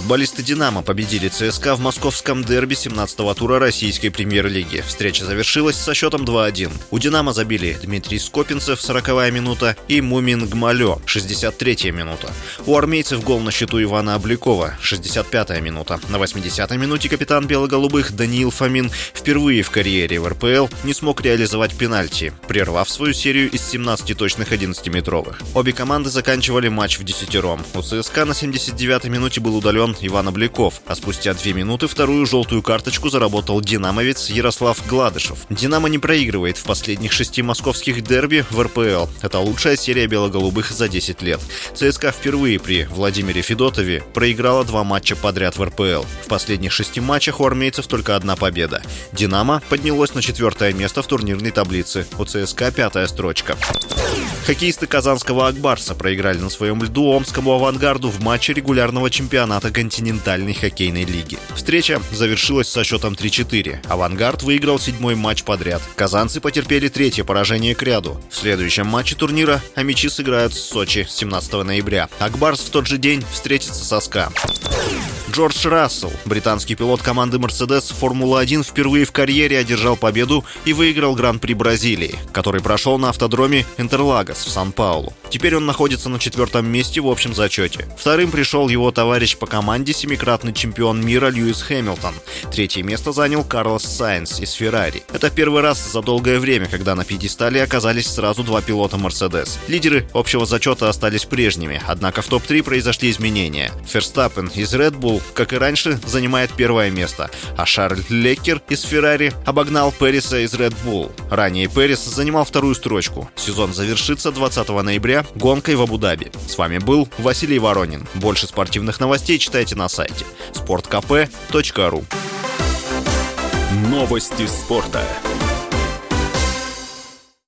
Футболисты «Динамо» победили ЦСКА в московском дерби 17-го тура российской премьер-лиги. Встреча завершилась со счетом 2-1. У «Динамо» забили Дмитрий Скопинцев, 40-я минута, и Мумин Гмалё, 63-я минута. У армейцев гол на счету Ивана Обликова, 65-я минута. На 80-й минуте капитан бело-голубых Даниил Фомин впервые в карьере в РПЛ не смог реализовать пенальти, прервав свою серию из 17 точных 11-метровых. Обе команды заканчивали матч в десятером. У ЦСКА на 79-й минуте был удален удален Иван Обликов, а спустя две минуты вторую желтую карточку заработал динамовец Ярослав Гладышев. «Динамо» не проигрывает в последних шести московских дерби в РПЛ. Это лучшая серия бело-голубых за 10 лет. ЦСКА впервые при Владимире Федотове проиграла два матча подряд в РПЛ. В последних шести матчах у армейцев только одна победа. «Динамо» поднялось на четвертое место в турнирной таблице. У ЦСКА пятая строчка. Хоккеисты казанского «Акбарса» проиграли на своем льду омскому «Авангарду» в матче регулярного чемпионата континентальной хоккейной лиги. Встреча завершилась со счетом 3-4. «Авангард» выиграл седьмой матч подряд. Казанцы потерпели третье поражение к ряду. В следующем матче турнира амичи сыграют с Сочи 17 ноября. «Акбарс» в тот же день встретится со «СКА». Джордж Рассел, британский пилот команды Mercedes Формула-1, впервые в карьере одержал победу и выиграл Гран-при Бразилии, который прошел на автодроме Интерлагос в Сан-Паулу. Теперь он находится на четвертом месте в общем зачете. Вторым пришел его товарищ по команде, семикратный чемпион мира Льюис Хэмилтон. Третье место занял Карлос Сайнс из Феррари. Это первый раз за долгое время, когда на пьедестале оказались сразу два пилота Mercedes. Лидеры общего зачета остались прежними, однако в топ-3 произошли изменения. Ферстаппен из Red Bull как и раньше, занимает первое место, а Шарль Леккер из Феррари обогнал Перриса из Red Bull. Ранее Перрис занимал вторую строчку. Сезон завершится 20 ноября гонкой в Абу-Даби. С вами был Василий Воронин. Больше спортивных новостей читайте на сайте sportkp.ru Новости спорта.